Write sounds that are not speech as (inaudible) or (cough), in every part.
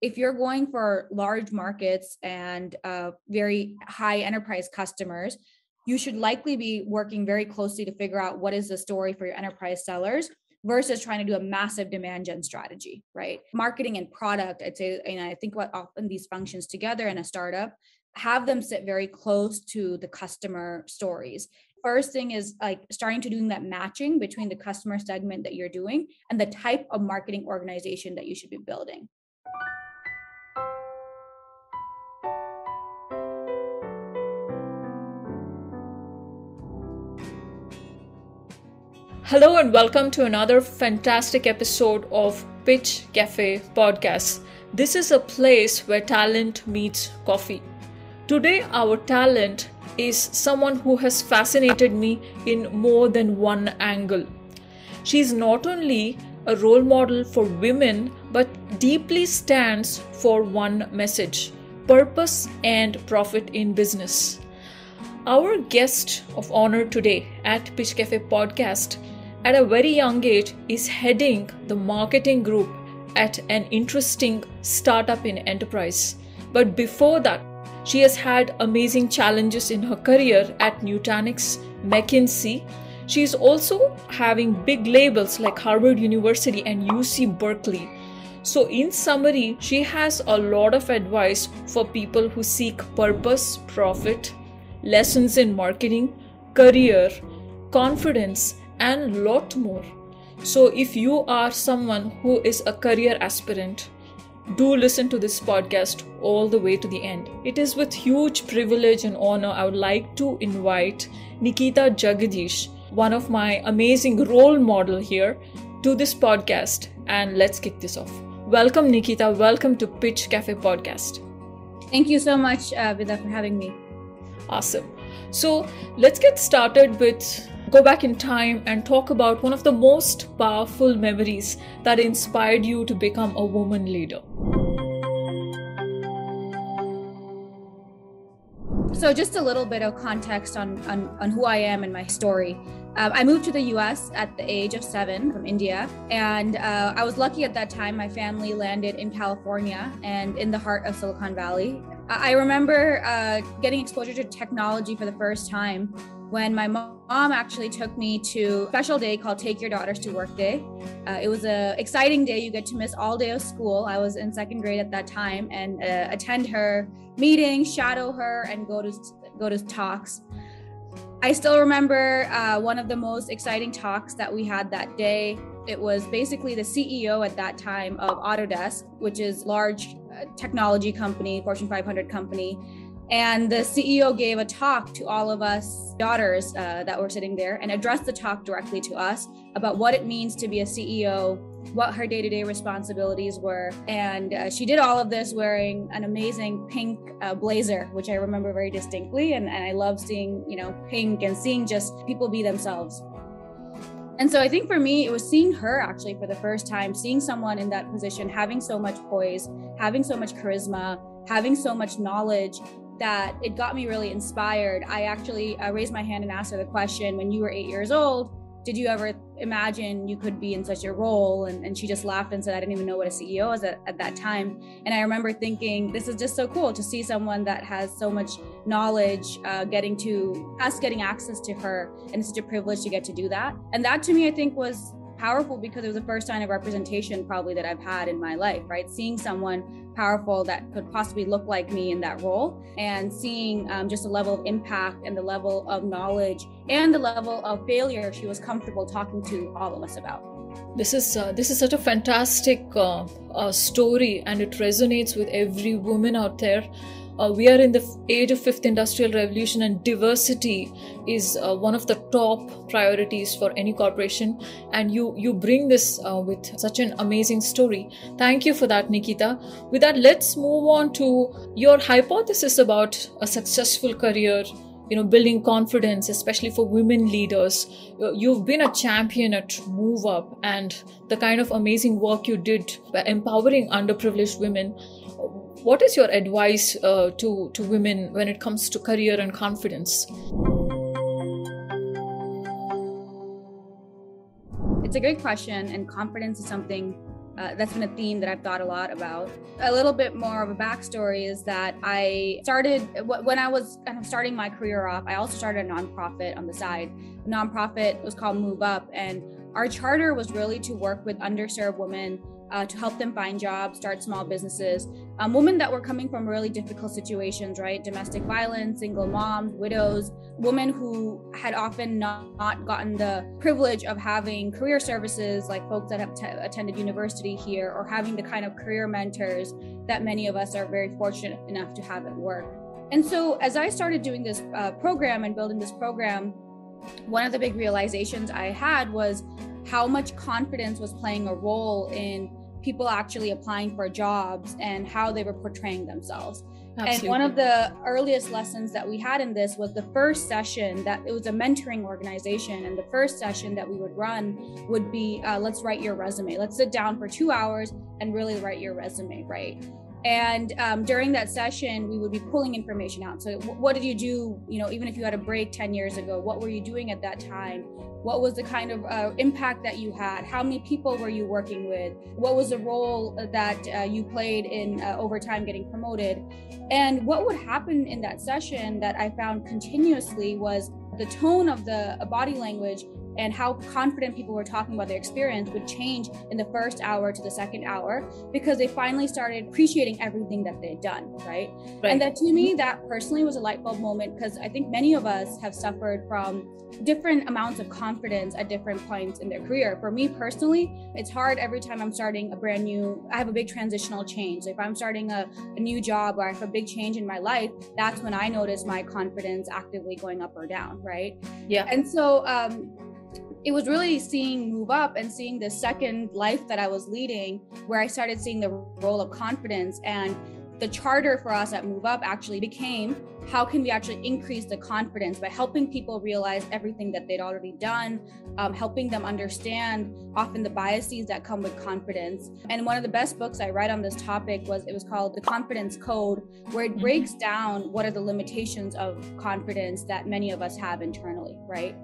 if you're going for large markets and uh, very high enterprise customers, you should likely be working very closely to figure out what is the story for your enterprise sellers versus trying to do a massive demand gen strategy, right? Marketing and product, I'd say, and I think what often these functions together in a startup have them sit very close to the customer stories. First thing is like starting to doing that matching between the customer segment that you're doing and the type of marketing organization that you should be building. Hello and welcome to another fantastic episode of Pitch Cafe podcast. This is a place where talent meets coffee. Today, our talent is someone who has fascinated me in more than one angle. She's not only a role model for women but deeply stands for one message purpose and profit in business. Our guest of honor today at Pitch Cafe podcast at a very young age is heading the marketing group at an interesting startup in enterprise. But before that, she has had amazing challenges in her career at Nutanix, McKinsey. She is also having big labels like Harvard University and UC Berkeley. So, in summary, she has a lot of advice for people who seek purpose, profit, lessons in marketing, career, confidence, and lot more. So, if you are someone who is a career aspirant, do listen to this podcast all the way to the end. It is with huge privilege and honor I would like to invite Nikita Jagadish, one of my amazing role model here, to this podcast and let's kick this off. Welcome Nikita, welcome to Pitch Cafe podcast. Thank you so much uh, Vida for having me. Awesome. So, let's get started with go back in time and talk about one of the most powerful memories that inspired you to become a woman leader. So, just a little bit of context on, on, on who I am and my story. Um, I moved to the US at the age of seven from India. And uh, I was lucky at that time. My family landed in California and in the heart of Silicon Valley. I remember uh, getting exposure to technology for the first time when my mom actually took me to a special day called Take Your Daughters to Work Day. Uh, it was an exciting day. You get to miss all day of school. I was in second grade at that time and uh, attend her meetings, shadow her, and go to go to talks. I still remember uh, one of the most exciting talks that we had that day. It was basically the CEO at that time of Autodesk, which is large uh, technology company, Fortune 500 company and the CEO gave a talk to all of us daughters uh, that were sitting there and addressed the talk directly to us about what it means to be a CEO, what her day to day responsibilities were. And uh, she did all of this wearing an amazing pink uh, blazer, which I remember very distinctly. And, and I love seeing, you know, pink and seeing just people be themselves. And so I think for me, it was seeing her actually for the first time, seeing someone in that position, having so much poise, having so much charisma, having so much knowledge that it got me really inspired. I actually uh, raised my hand and asked her the question when you were eight years old, did you ever imagine you could be in such a role? And, and she just laughed and said, I didn't even know what a CEO was at, at that time. And I remember thinking, this is just so cool to see someone that has so much knowledge, uh, getting to us getting access to her. And it's such a privilege to get to do that. And that to me, I think was powerful because it was the first sign of representation probably that I've had in my life, right? Seeing someone powerful that could possibly look like me in that role and seeing um, just the level of impact and the level of knowledge and the level of failure she was comfortable talking to all of us about. This is uh, this is such a fantastic uh, uh, story, and it resonates with every woman out there uh, we are in the age of fifth industrial revolution and diversity is uh, one of the top priorities for any corporation. And you you bring this uh, with such an amazing story. Thank you for that nikita. With that let's move on to your hypothesis about a successful career you know building confidence especially for women leaders. You've been a champion at move up and the kind of amazing work you did empowering underprivileged women what is your advice uh, to, to women when it comes to career and confidence? It's a great question, and confidence is something uh, that's been a theme that I've thought a lot about. A little bit more of a backstory is that I started when I was kind of starting my career off. I also started a nonprofit on the side. The nonprofit was called Move Up, and our charter was really to work with underserved women uh, to help them find jobs, start small businesses. Um, women that were coming from really difficult situations, right? Domestic violence, single moms, widows, women who had often not, not gotten the privilege of having career services like folks that have t- attended university here or having the kind of career mentors that many of us are very fortunate enough to have at work. And so, as I started doing this uh, program and building this program, one of the big realizations I had was how much confidence was playing a role in people actually applying for jobs and how they were portraying themselves. Absolutely. And one of the earliest lessons that we had in this was the first session that it was a mentoring organization. And the first session that we would run would be uh, let's write your resume. Let's sit down for two hours and really write your resume, right? And um, during that session we would be pulling information out. So w- what did you do you know even if you had a break 10 years ago what were you doing at that time? What was the kind of uh, impact that you had? How many people were you working with? What was the role that uh, you played in uh, over time getting promoted? And what would happen in that session that i found continuously was the tone of the body language and how confident people were talking about their experience would change in the first hour to the second hour because they finally started appreciating everything that they'd done, right? right. And that to me, that personally was a light bulb moment because I think many of us have suffered from different amounts of confidence at different points in their career. For me personally, it's hard every time I'm starting a brand new, I have a big transitional change. If I'm starting a, a new job or I have a big change in my life, that's when I notice my confidence actively going up or down, right? Yeah. And so, um, it was really seeing move up and seeing the second life that I was leading where I started seeing the role of confidence and the charter for us at Move Up actually became how can we actually increase the confidence by helping people realize everything that they'd already done, um, helping them understand often the biases that come with confidence. And one of the best books I read on this topic was it was called The Confidence Code, where it mm-hmm. breaks down what are the limitations of confidence that many of us have internally, right?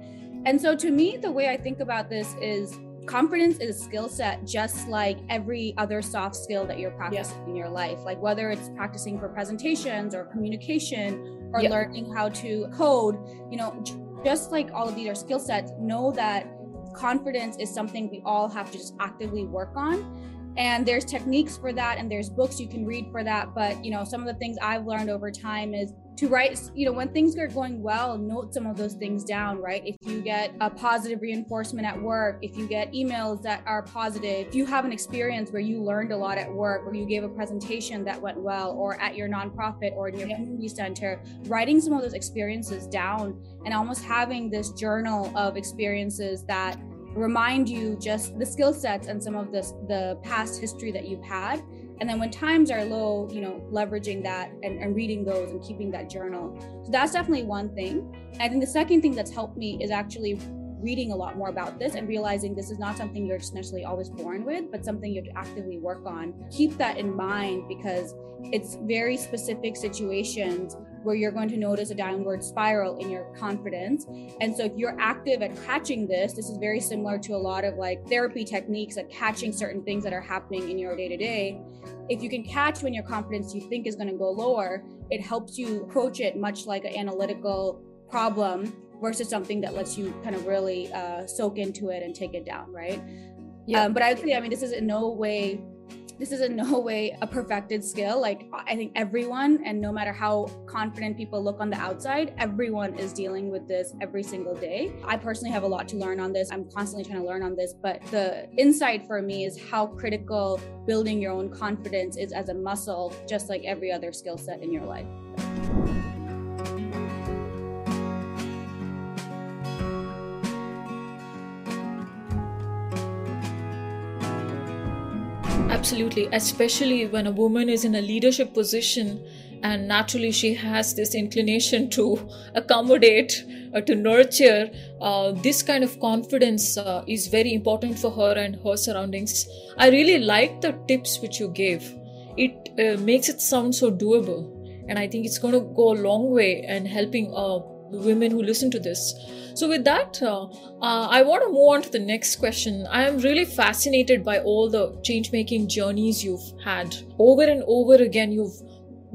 And so to me, the way I think about this is confidence is a skill set just like every other soft skill that you're practicing yeah. in your life like whether it's practicing for presentations or communication or yeah. learning how to code you know just like all of these are skill sets know that confidence is something we all have to just actively work on and there's techniques for that and there's books you can read for that but you know some of the things i've learned over time is to write you know when things are going well note some of those things down right? If you get a positive reinforcement at work if you get emails that are positive if you have an experience where you learned a lot at work or you gave a presentation that went well or at your nonprofit or in your community center writing some of those experiences down and almost having this journal of experiences that remind you just the skill sets and some of this the past history that you've had and then when times are low you know leveraging that and, and reading those and keeping that journal so that's definitely one thing i think the second thing that's helped me is actually reading a lot more about this and realizing this is not something you're necessarily always born with, but something you have to actively work on. Keep that in mind because it's very specific situations where you're going to notice a downward spiral in your confidence. And so if you're active at catching this, this is very similar to a lot of like therapy techniques at catching certain things that are happening in your day to day. If you can catch when your confidence you think is going to go lower, it helps you approach it much like an analytical problem versus something that lets you kind of really uh, soak into it and take it down, right? Yeah. Um, but I would say, I mean, this is in no way, this is in no (laughs) way a perfected skill. Like I think everyone, and no matter how confident people look on the outside, everyone is dealing with this every single day. I personally have a lot to learn on this. I'm constantly trying to learn on this, but the insight for me is how critical building your own confidence is as a muscle, just like every other skill set in your life. Absolutely, especially when a woman is in a leadership position and naturally she has this inclination to accommodate or to nurture uh, this kind of confidence uh, is very important for her and her surroundings. I really like the tips which you gave. It uh, makes it sound so doable. And i think it's going to go a long way in helping a women who listen to this. So, with that, uh, uh, I want to move on to the next question. I am really fascinated by all the change making journeys you've had. Over and over again, you've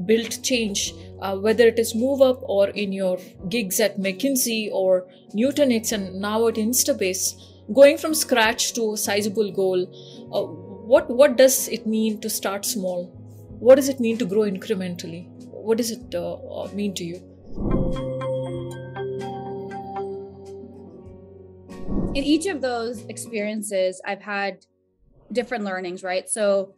built change, uh, whether it is Move Up or in your gigs at McKinsey or Nutanix and now at Instabase, going from scratch to a sizable goal. Uh, what what does it mean to start small? What does it mean to grow incrementally? What does it uh, uh mean to you? In each of those experiences, I've had different learnings, right? So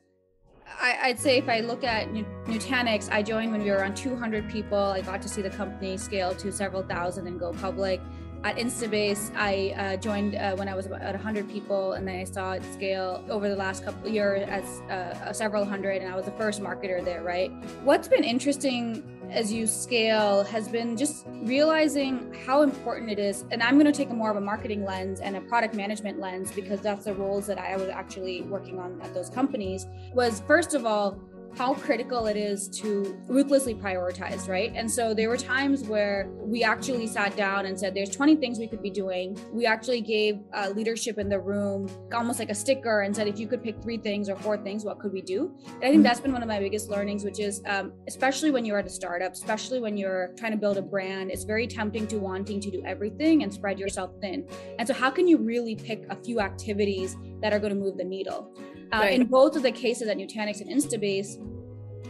I, would say if I look at Nutanix, I joined when we were around 200 people. I got to see the company scale to several thousand and go public. At Instabase, I uh, joined uh, when I was about 100 people, and then I saw it scale over the last couple years as uh, several hundred, and I was the first marketer there, right? What's been interesting as you scale has been just realizing how important it is. And I'm going to take a more of a marketing lens and a product management lens because that's the roles that I was actually working on at those companies. Was first of all, how critical it is to ruthlessly prioritize, right? And so there were times where we actually sat down and said, there's 20 things we could be doing. We actually gave uh, leadership in the room almost like a sticker and said, if you could pick three things or four things, what could we do? And I think mm-hmm. that's been one of my biggest learnings, which is um, especially when you're at a startup, especially when you're trying to build a brand, it's very tempting to wanting to do everything and spread yourself thin. And so, how can you really pick a few activities that are going to move the needle? Uh, right. In both of the cases at Nutanix and Instabase,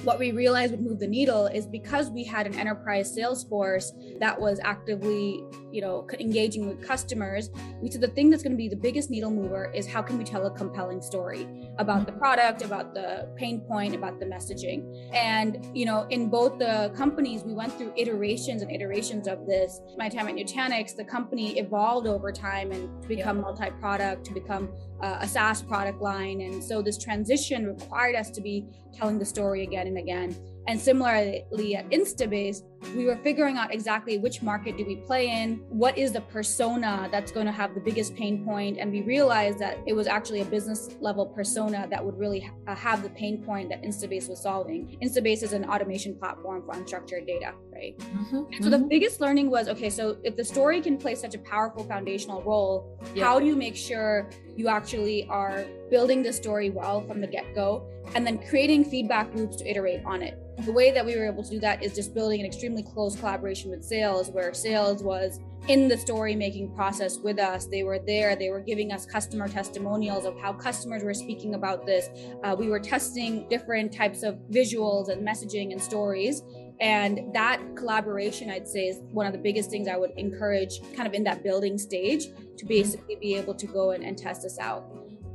what we realized would move the needle is because we had an enterprise sales force that was actively you know engaging with customers we said the thing that's going to be the biggest needle mover is how can we tell a compelling story about the product about the pain point about the messaging and you know in both the companies we went through iterations and iterations of this my time at nutanix the company evolved over time and to become yeah. multi-product to become uh, a SaaS product line. And so this transition required us to be telling the story again and again. And similarly at Instabase, we were figuring out exactly which market do we play in, what is the persona that's going to have the biggest pain point, and we realized that it was actually a business level persona that would really have the pain point that Instabase was solving. Instabase is an automation platform for unstructured data, right? Mm-hmm. So mm-hmm. the biggest learning was okay, so if the story can play such a powerful foundational role, yeah. how do you make sure you actually are building the story well from the get go and then creating feedback loops to iterate on it? The way that we were able to do that is just building an extremely close collaboration with sales, where sales was in the story making process with us. They were there, they were giving us customer testimonials of how customers were speaking about this. Uh, we were testing different types of visuals and messaging and stories. And that collaboration, I'd say, is one of the biggest things I would encourage kind of in that building stage to basically be able to go and, and test this out.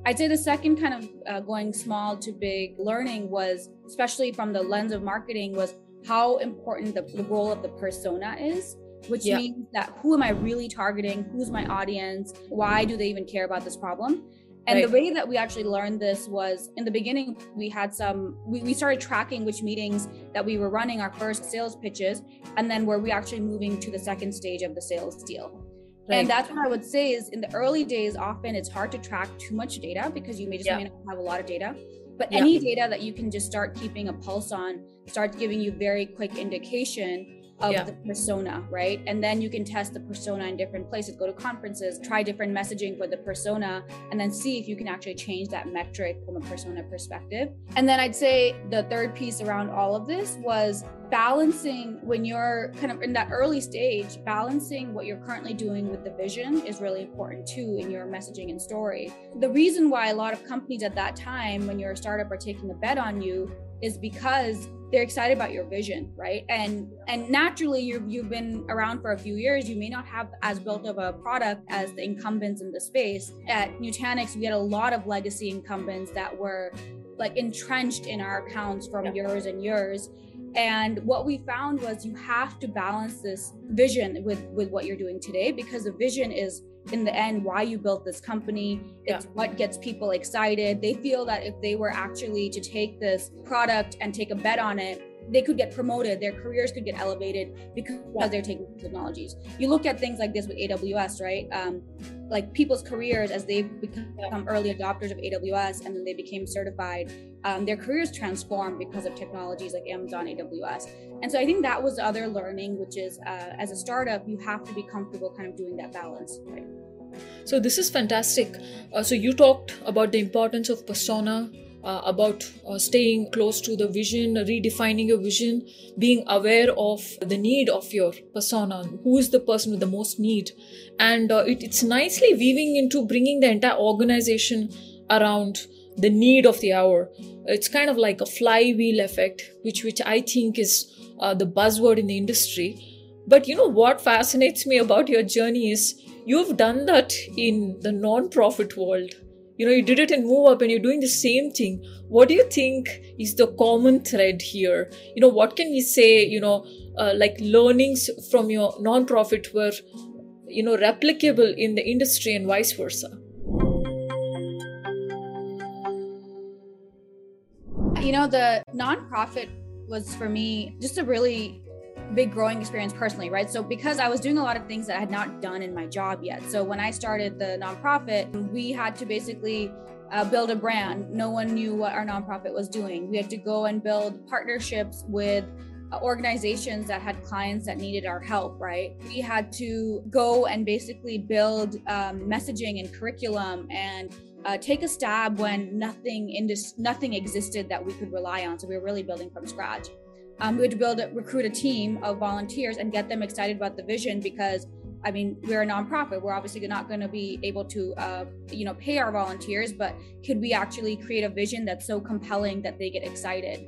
I'd say the second kind of uh, going small to big learning was, especially from the lens of marketing, was how important the, the role of the persona is which yeah. means that who am I really targeting? Who's my audience? Why do they even care about this problem? And right. the way that we actually learned this was in the beginning, we had some, we, we started tracking which meetings that we were running our first sales pitches, and then were we actually moving to the second stage of the sales deal. Right. And that's what I would say is in the early days, often it's hard to track too much data because you may just yeah. may not have a lot of data. But yeah. any data that you can just start keeping a pulse on starts giving you very quick indication of yeah. the persona, right? And then you can test the persona in different places, go to conferences, try different messaging for the persona, and then see if you can actually change that metric from a persona perspective. And then I'd say the third piece around all of this was balancing when you're kind of in that early stage, balancing what you're currently doing with the vision is really important too in your messaging and story. The reason why a lot of companies at that time, when you're a startup, are taking a bet on you is because they're excited about your vision right? And and naturally you've, you've been around for a few years. You may not have as built of a product as the incumbents in the space. At nutanix we had a lot of legacy incumbents that were like entrenched in our accounts from yeah. years and years. And what we found was you have to balance this vision with with what you're doing today because the vision is in the end why you built this company it's yeah. what gets people excited they feel that if they were actually to take this product and take a bet on it they could get promoted, their careers could get elevated because they're taking technologies. You look at things like this with AWS, right? Um, like people's careers as they've become early adopters of AWS and then they became certified, um, their careers transformed because of technologies like Amazon AWS. And so I think that was the other learning, which is uh, as a startup, you have to be comfortable kind of doing that balance, right? So this is fantastic. Uh, so you talked about the importance of persona, uh, about uh, staying close to the vision, redefining your vision, being aware of the need of your persona, who is the person with the most need. And uh, it, it's nicely weaving into bringing the entire organization around the need of the hour. It's kind of like a flywheel effect, which, which I think is uh, the buzzword in the industry. But you know what fascinates me about your journey is you've done that in the non-profit world you know you did it in MoveUp and you're doing the same thing. What do you think is the common thread here? You know what can we say you know uh, like learnings from your non-profit were you know replicable in the industry and vice versa? You know the non-profit was for me just a really big growing experience personally, right? So because I was doing a lot of things that I had not done in my job yet. So when I started the nonprofit, we had to basically uh, build a brand. No one knew what our nonprofit was doing. We had to go and build partnerships with uh, organizations that had clients that needed our help, right? We had to go and basically build um, messaging and curriculum and uh, take a stab when nothing in this nothing existed that we could rely on. So we were really building from scratch um, we had to build a, recruit a team of volunteers and get them excited about the vision because I mean, we're a nonprofit. We're obviously not going to be able to, uh, you know, pay our volunteers, but could we actually create a vision that's so compelling that they get excited?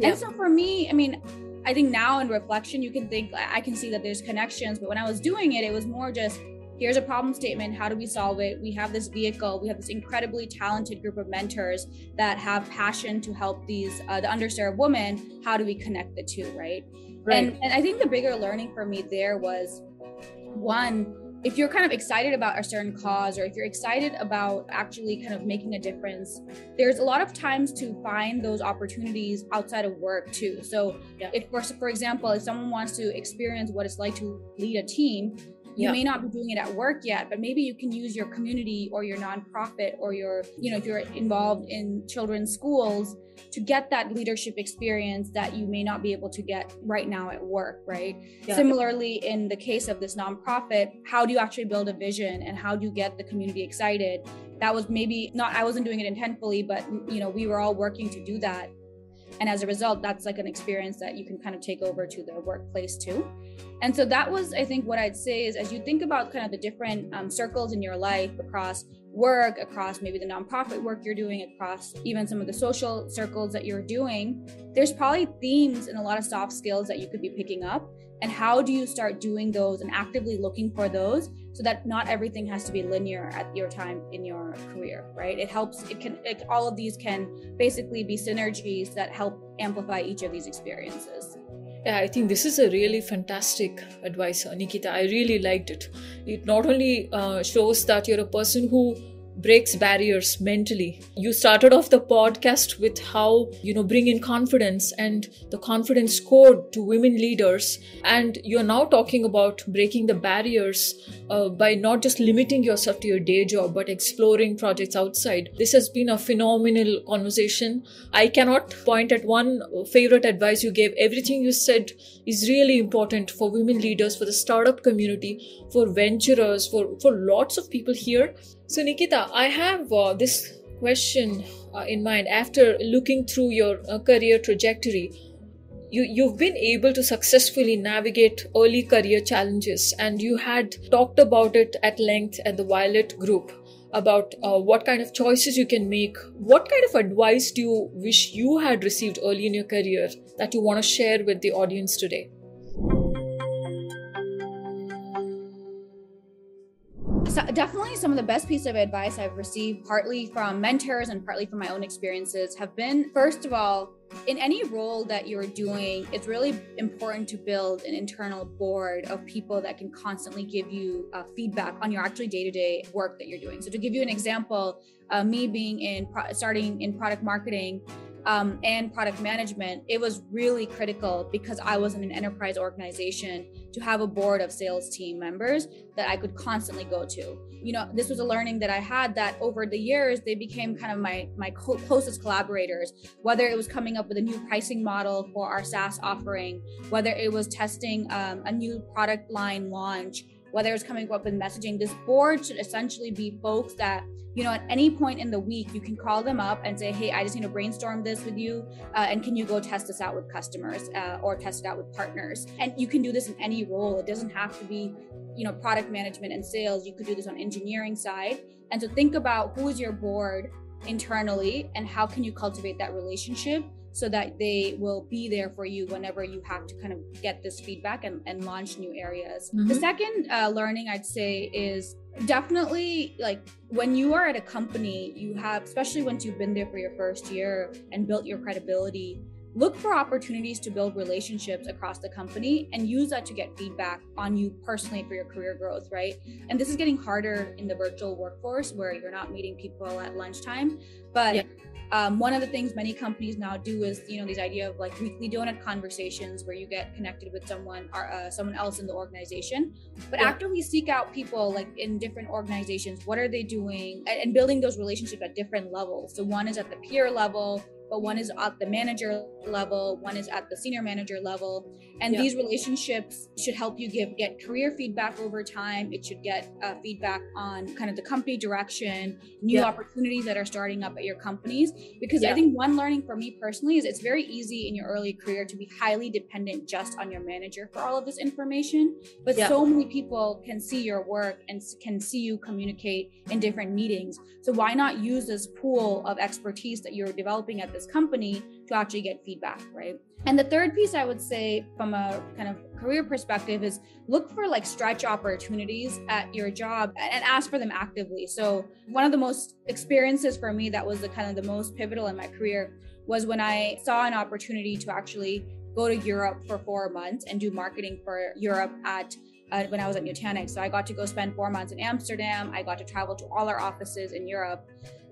And so for me, I mean, I think now in reflection, you can think I can see that there's connections, but when I was doing it, it was more just here's a problem statement. How do we solve it? We have this vehicle. We have this incredibly talented group of mentors that have passion to help these uh, the underserved women. How do we connect the two right, right. And, and i think the bigger learning for me there was one if you're kind of excited about a certain cause or if you're excited about actually kind of making a difference there's a lot of times to find those opportunities outside of work too. So yeah. if for, for example if someone wants to experience what it's like to lead a team you yeah. may not be doing it at work yet but maybe you can use your community or your nonprofit or your you know if you're involved in children's schools to get that leadership experience that you may not be able to get right now at work right yeah. similarly in the case of this nonprofit how do you actually build a vision and how do you get the community excited that was maybe not i wasn't doing it intentionally but you know we were all working to do that and as a result that's like an experience that you can kind of take over to the workplace too. And so that was i think what i'd say is as you think about kind of the different um, circles in your life across work across maybe the nonprofit work you're doing across even some of the social circles that you're doing there's probably themes and a lot of soft skills that you could be picking up. And how do you start doing those and actively looking for those so that not everything has to be linear at your time in your career right? It helps it can it, all of these can basically be synergies that help amplify each of these experiences. Yeah i think this is a really fantastic advice nikita. I really liked it. It not only uh, shows that you're a person who breaks barriers mentally. You started off the podcast with how, you know, bring in confidence and the confidence code to women leaders. And you're now talking about breaking the barriers uh, by not just limiting yourself to your day job, but exploring projects outside. This has been a phenomenal conversation. I cannot point at one favorite advice you gave. Everything you said is really important for women leaders, for the startup community, for venturers, for, for lots of people here so, Nikita, I have uh, this question uh, in mind. After looking through your uh, career trajectory, you, you've been able to successfully navigate early career challenges, and you had talked about it at length at the Violet Group about uh, what kind of choices you can make. What kind of advice do you wish you had received early in your career that you want to share with the audience today? So definitely some of the best piece of advice I've received, partly from mentors and partly from my own experiences, have been first of all, in any role that you're doing, it's really important to build an internal board of people that can constantly give you uh, feedback on your actually day to day work that you're doing. So, to give you an example, uh, me being in pro- starting in product marketing, um, and product management, it was really critical because I was in an enterprise organization to have a board of sales team members that I could constantly go to. You know, this was a learning that I had that over the years they became kind of my my closest collaborators. Whether it was coming up with a new pricing model for our SaaS offering, whether it was testing um, a new product line launch whether it was coming up with messaging this board should essentially be folks that you know at any point in the week you can call them up and say hey i just need to brainstorm this with you uh, and can you go test this out with customers uh, or test it out with partners? And you can do this in any role. It doesn't have to be you know product management and sales. You could do this on engineering side. And so think about who is your board internally and how can you cultivate that relationship so that they will be there for you whenever you have to kind of get this feedback and, and launch new areas. Mm-hmm. The second uh, learning I'd say is definitely like when you are at a company, you have, especially once you've been there for your first year and built your credibility, look for opportunities to build relationships across the company and use that to get feedback on you personally for your career growth, right? And this is getting harder in the virtual workforce where you're not meeting people at lunchtime. But yeah. Um, one of the things many companies now do is, you know, this idea of like weekly donut conversations where you get connected with someone or uh, someone else in the organization. But yeah. actively seek out people like in different organizations. What are they doing? And, and building those relationships at different levels. So one is at the peer level, but one is at the manager level, one is at the senior manager level. And yeah. these relationships should help you give get career feedback over time. It should get uh, feedback on kind of the company direction, new yeah. opportunities that are starting up at your companies. Because yeah. I think one learning for me personally is it's very easy in your early career to be highly dependent just on your manager for all of this information. But so many people can see your work and can see you communicate in different meetings. So why not use this pool of expertise that you're developing at the this company to actually get feedback, right? And the third piece I would say from a kind of career perspective is look for like stretch opportunities at your job and ask for them actively. So one of the most experiences for me that was the kind of the most pivotal in my career was when I saw an opportunity to actually go to Europe for four months and do marketing for Europe at uh, when I was at Nutanix. So I got to go spend four months in Amsterdam. I got to travel to all our offices in Europe.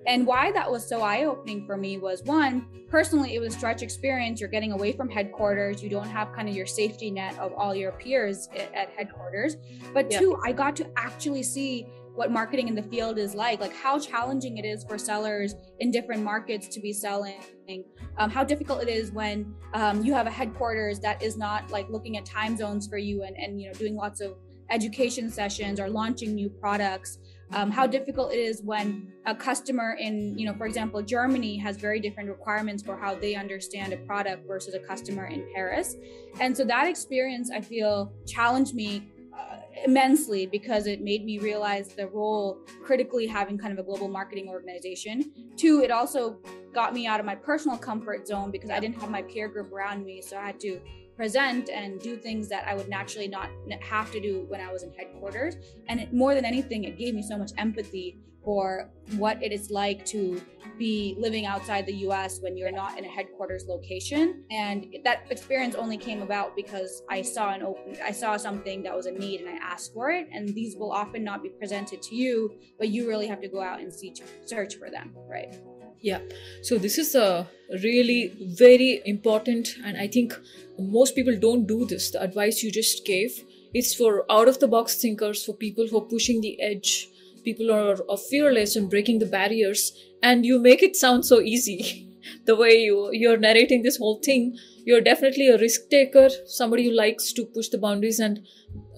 And why that was so eye opening for me was one, personally, it was a stretch experience. You're getting away from headquarters. You don't have kind of your safety net of all your peers at headquarters. But two, I got to actually see what marketing in the field is like, like how challenging it is for sellers in different markets to be selling, um, how difficult it is when um, you have a headquarters that is not like looking at time zones for you and, and you know doing lots of education sessions or launching new products um, how difficult it is when a customer in you know for example germany has very different requirements for how they understand a product versus a customer in paris. And so that experience i feel challenged me uh, immensely because it made me realize the role critically having kind of a global marketing organization. Two it also got me out of my personal comfort zone because i didn't have my peer group around me so i had to present and do things that I would naturally not have to do when I was in headquarters. And it, more than anything, it gave me so much empathy for what it is like to be living outside the US when you're not in a headquarters location. And that experience only came about because I saw an open I saw something that was a need and I asked for it. And these will often not be presented to you, but you really have to go out and see search for them, right? Yeah. So this is a really very important and I think most people don't do this. The advice you just gave is for out of the box thinkers, for people who are pushing the edge, people who are, are fearless and breaking the barriers. And you make it sound so easy. (laughs) the way you you're narrating this whole thing, you're definitely a risk taker, somebody who likes to push the boundaries, and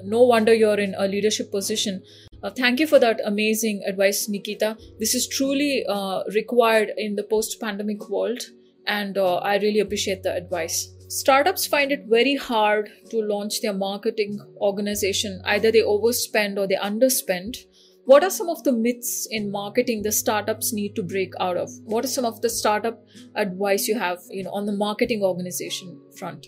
no wonder you're in a leadership position. Uh, thank you for that amazing advice, Nikita. This is truly uh, required in the post pandemic world, and uh, I really appreciate the advice. Startups find it very hard to launch their marketing organization. Either they overspend or they underspend. What are some of the myths in marketing the startups need to break out of? What are some of the startup advice you have, you know, on the marketing organization front?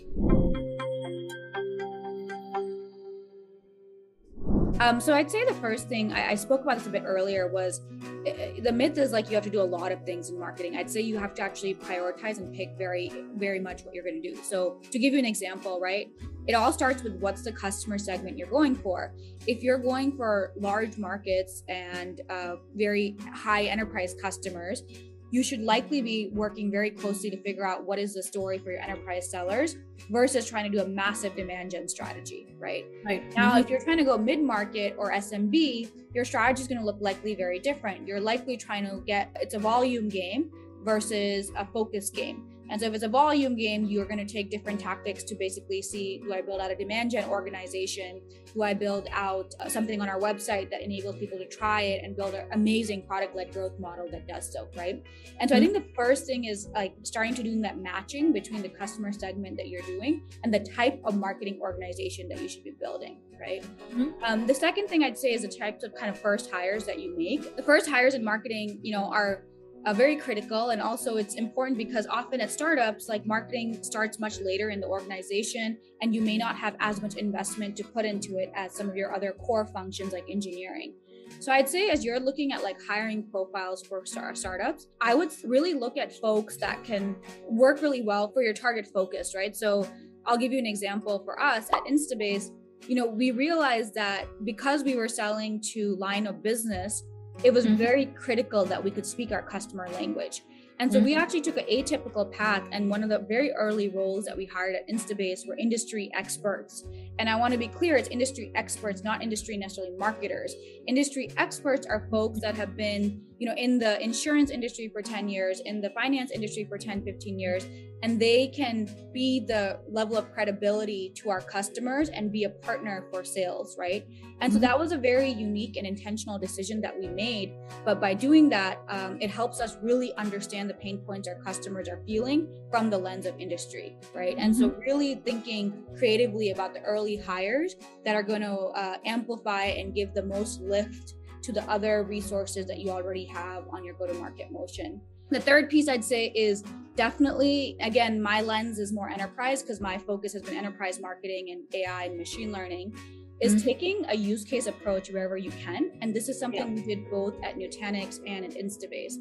Um, so I'd say the first thing I, I, spoke about this a bit earlier was uh, the myth is like you have to do a lot of things in marketing. I'd say you have to actually prioritize and pick very, very much what you're going to do. So to give you an example, right? It all starts with what's the customer segment you're going for. If you're going for large markets and uh, very high enterprise customers, you should likely be working very closely to figure out what is the story for your enterprise sellers versus trying to do a massive demand gen strategy, right? Right. Now, mm-hmm. if you're trying to go mid market or SMB, your strategy is going to look likely very different. You're likely trying to get it's a volume game versus a focus game. And so if it's a volume game, you're going to take different tactics to basically see do I build out a demand gen organization? Do I build out uh, something on our website that enables people to try it and build an amazing product led growth model that does so, right? And so mm-hmm. I think the first thing is like starting to do that matching between the customer segment that you're doing and the type of marketing organization that you should be building, right? Mm-hmm. Um, the second thing I'd say is the types of kind of first hires that you make. The first hires in marketing, you know, are uh, very critical. And also it's important because often at startups like marketing starts much later in the organization and you may not have as much investment to put into it as some of your other core functions like engineering. So i'd say as you're looking at like hiring profiles for star- startups i would really look at folks that can work really well for your target focus right? So i'll give you an example for us at instabase. You know we realized that because we were selling to line of business it was mm-hmm. very critical that we could speak our customer language. And so mm-hmm. we actually took an atypical path. And one of the very early roles that we hired at Instabase were industry experts. And I want to be clear it's industry experts, not industry necessarily marketers. Industry experts are folks that have been, you know, in the insurance industry for 10 years, in the finance industry for 10, 15 years, and they can be the level of credibility to our customers and be a partner for sales, right? And so mm-hmm. that was a very unique and intentional decision that we made. But by doing that, um, it helps us really understand the pain points our customers are feeling from the lens of industry, right? And so mm-hmm. really thinking creatively about the early hires that are going to uh, amplify and give the most lift to the other resources that you already have on your go to market motion. The third piece I'd say is definitely, again, my lens is more enterprise because my focus has been enterprise marketing and AI and machine learning. Is mm-hmm. taking a use case approach wherever you can. And this is something yeah. we did both at Nutanix and at Instabase.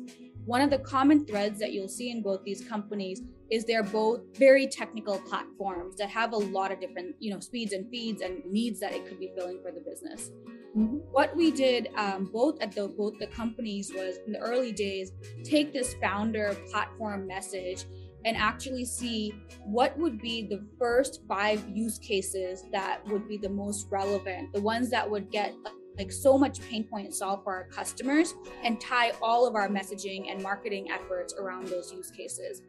One of the common threads that you'll see in both these companies is they're both very technical platforms that have a lot of different, you know, speeds and feeds and needs that it could be filling for the business. Mm-hmm. What we did um, both at the both the companies was in the early days take this founder platform message and actually see what would be the first five use cases that would be the most relevant, the ones that would get like so much pain point solved for our customers and tie all of our messaging and marketing efforts around those use cases.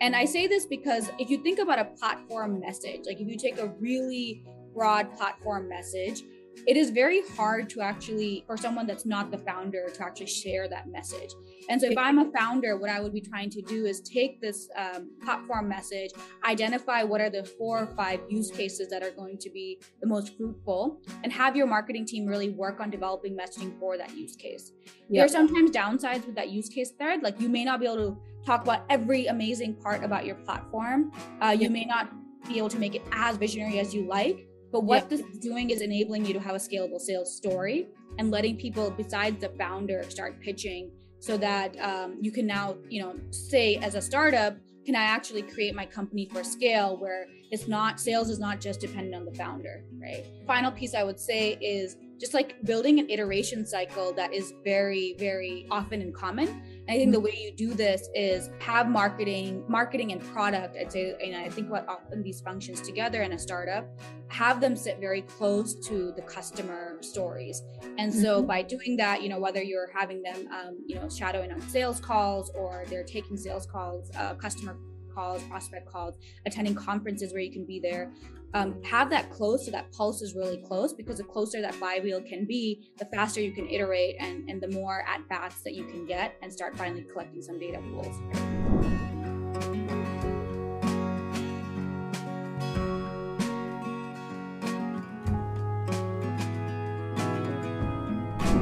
And I say this because if you think about a platform message, like if you take a really broad platform message, it is very hard to actually for someone that's not the founder to actually share that message and so if i'm a founder what i would be trying to do is take this um, platform message identify what are the four or five use cases that are going to be the most fruitful and have your marketing team really work on developing messaging for that use case yep. there are sometimes downsides with that use case thread like you may not be able to talk about every amazing part about your platform uh, you yep. may not be able to make it as visionary as you like but what this is doing is enabling you to have a scalable sales story and letting people besides the founder start pitching so that um, you can now, you know, say as a startup, can I actually create my company for scale where it's not sales is not just dependent on the founder, right? Final piece I would say is just like building an iteration cycle that is very, very often in common I think the way you do this is have marketing, marketing and product. I'd say, and I think about often these functions together in a startup, have them sit very close to the customer stories. And so mm-hmm. by doing that, you know, whether you're having them, um, you know, shadowing on sales calls or they're taking sales calls, uh, customer calls, prospect calls, attending conferences where you can be there. Um, have that close so that pulse is really close because the closer that flywheel can be, the faster you can iterate and, and the more at bats that you can get and start finally collecting some data pools.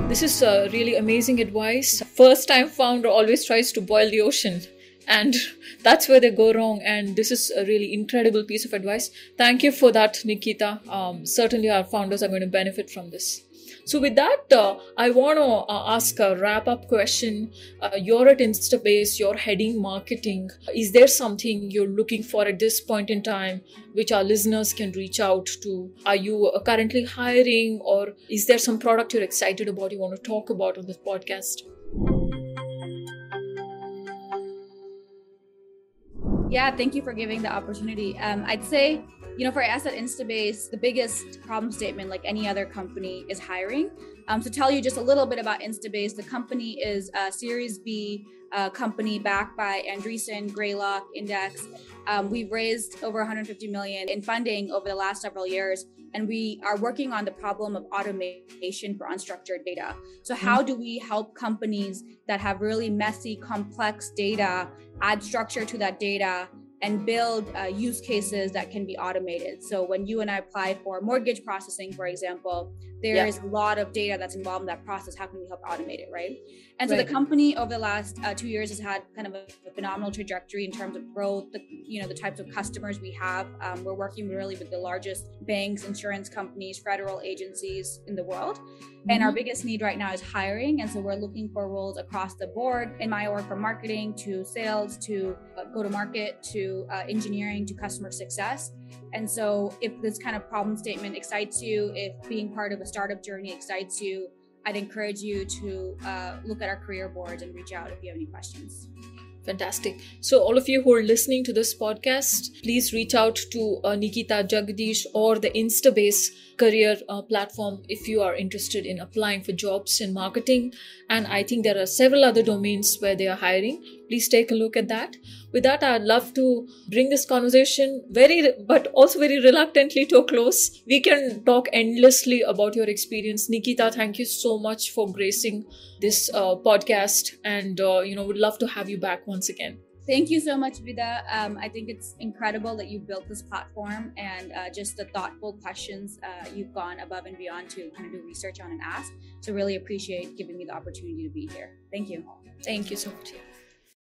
This is uh, really amazing advice. First time founder always tries to boil the ocean and that's where they go wrong. And this is a really incredible piece of advice. Thank you for that nikita. Um, certainly our founders are going to benefit from this. So with that uh, i want to uh, ask a wrap up question. Uh, you're at instabase you're heading marketing. Is there something you're looking for at this point in time which our listeners can reach out to? Are you uh, currently hiring or is there some product you're excited about you want to talk about on this podcast Yeah, thank you for giving the opportunity. Um, I'd say, you know, for us at Instabase, the biggest problem statement, like any other company, is hiring. Um, to tell you just a little bit about Instabase, the company is a Series B uh, company backed by Andreessen, Greylock, Index. Um, we've raised over 150 million in funding over the last several years, and we are working on the problem of automation for unstructured data. So, how mm-hmm. do we help companies that have really messy, complex data add structure to that data and build uh, use cases that can be automated. So when you and I apply for mortgage processing, for example, there is yeah. a lot of data that's involved in that process. How can we help automate it, right? And so right. the company over the last uh, two years has had kind of a, a, phenomenal trajectory in terms of growth. The you know the types of customers we have. Um, we're working really with the largest banks, insurance companies, federal agencies in the world. Mm-hmm. And our mm-hmm. biggest need right now is hiring. And so we're looking for roles across the board in my org from marketing to sales to uh, go to market to uh, engineering to customer success. And so if this kind of problem statement excites you, if being part of a startup journey excites you, I'd encourage you to uh, look at our career boards and reach out if you have any questions. Fantastic. So, all of you who are listening to this podcast, please reach out to uh, Nikita Jagdish or the Instabase career uh, platform if you are interested in applying for jobs in marketing. And I think there are several other domains where they are hiring. Please take a look at that. With that, I'd love to bring this conversation very, but also very reluctantly to a close. We can talk endlessly about your experience. Nikita, thank you so much for gracing this uh, podcast. And, uh, you know, would love to have you back once again. Thank you so much, Vida. Um, I think it's incredible that you've built this platform and uh, just the thoughtful questions uh, you've gone above and beyond to kind of do research on and ask. So, really appreciate giving me the opportunity to be here. Thank you. Thank you so much.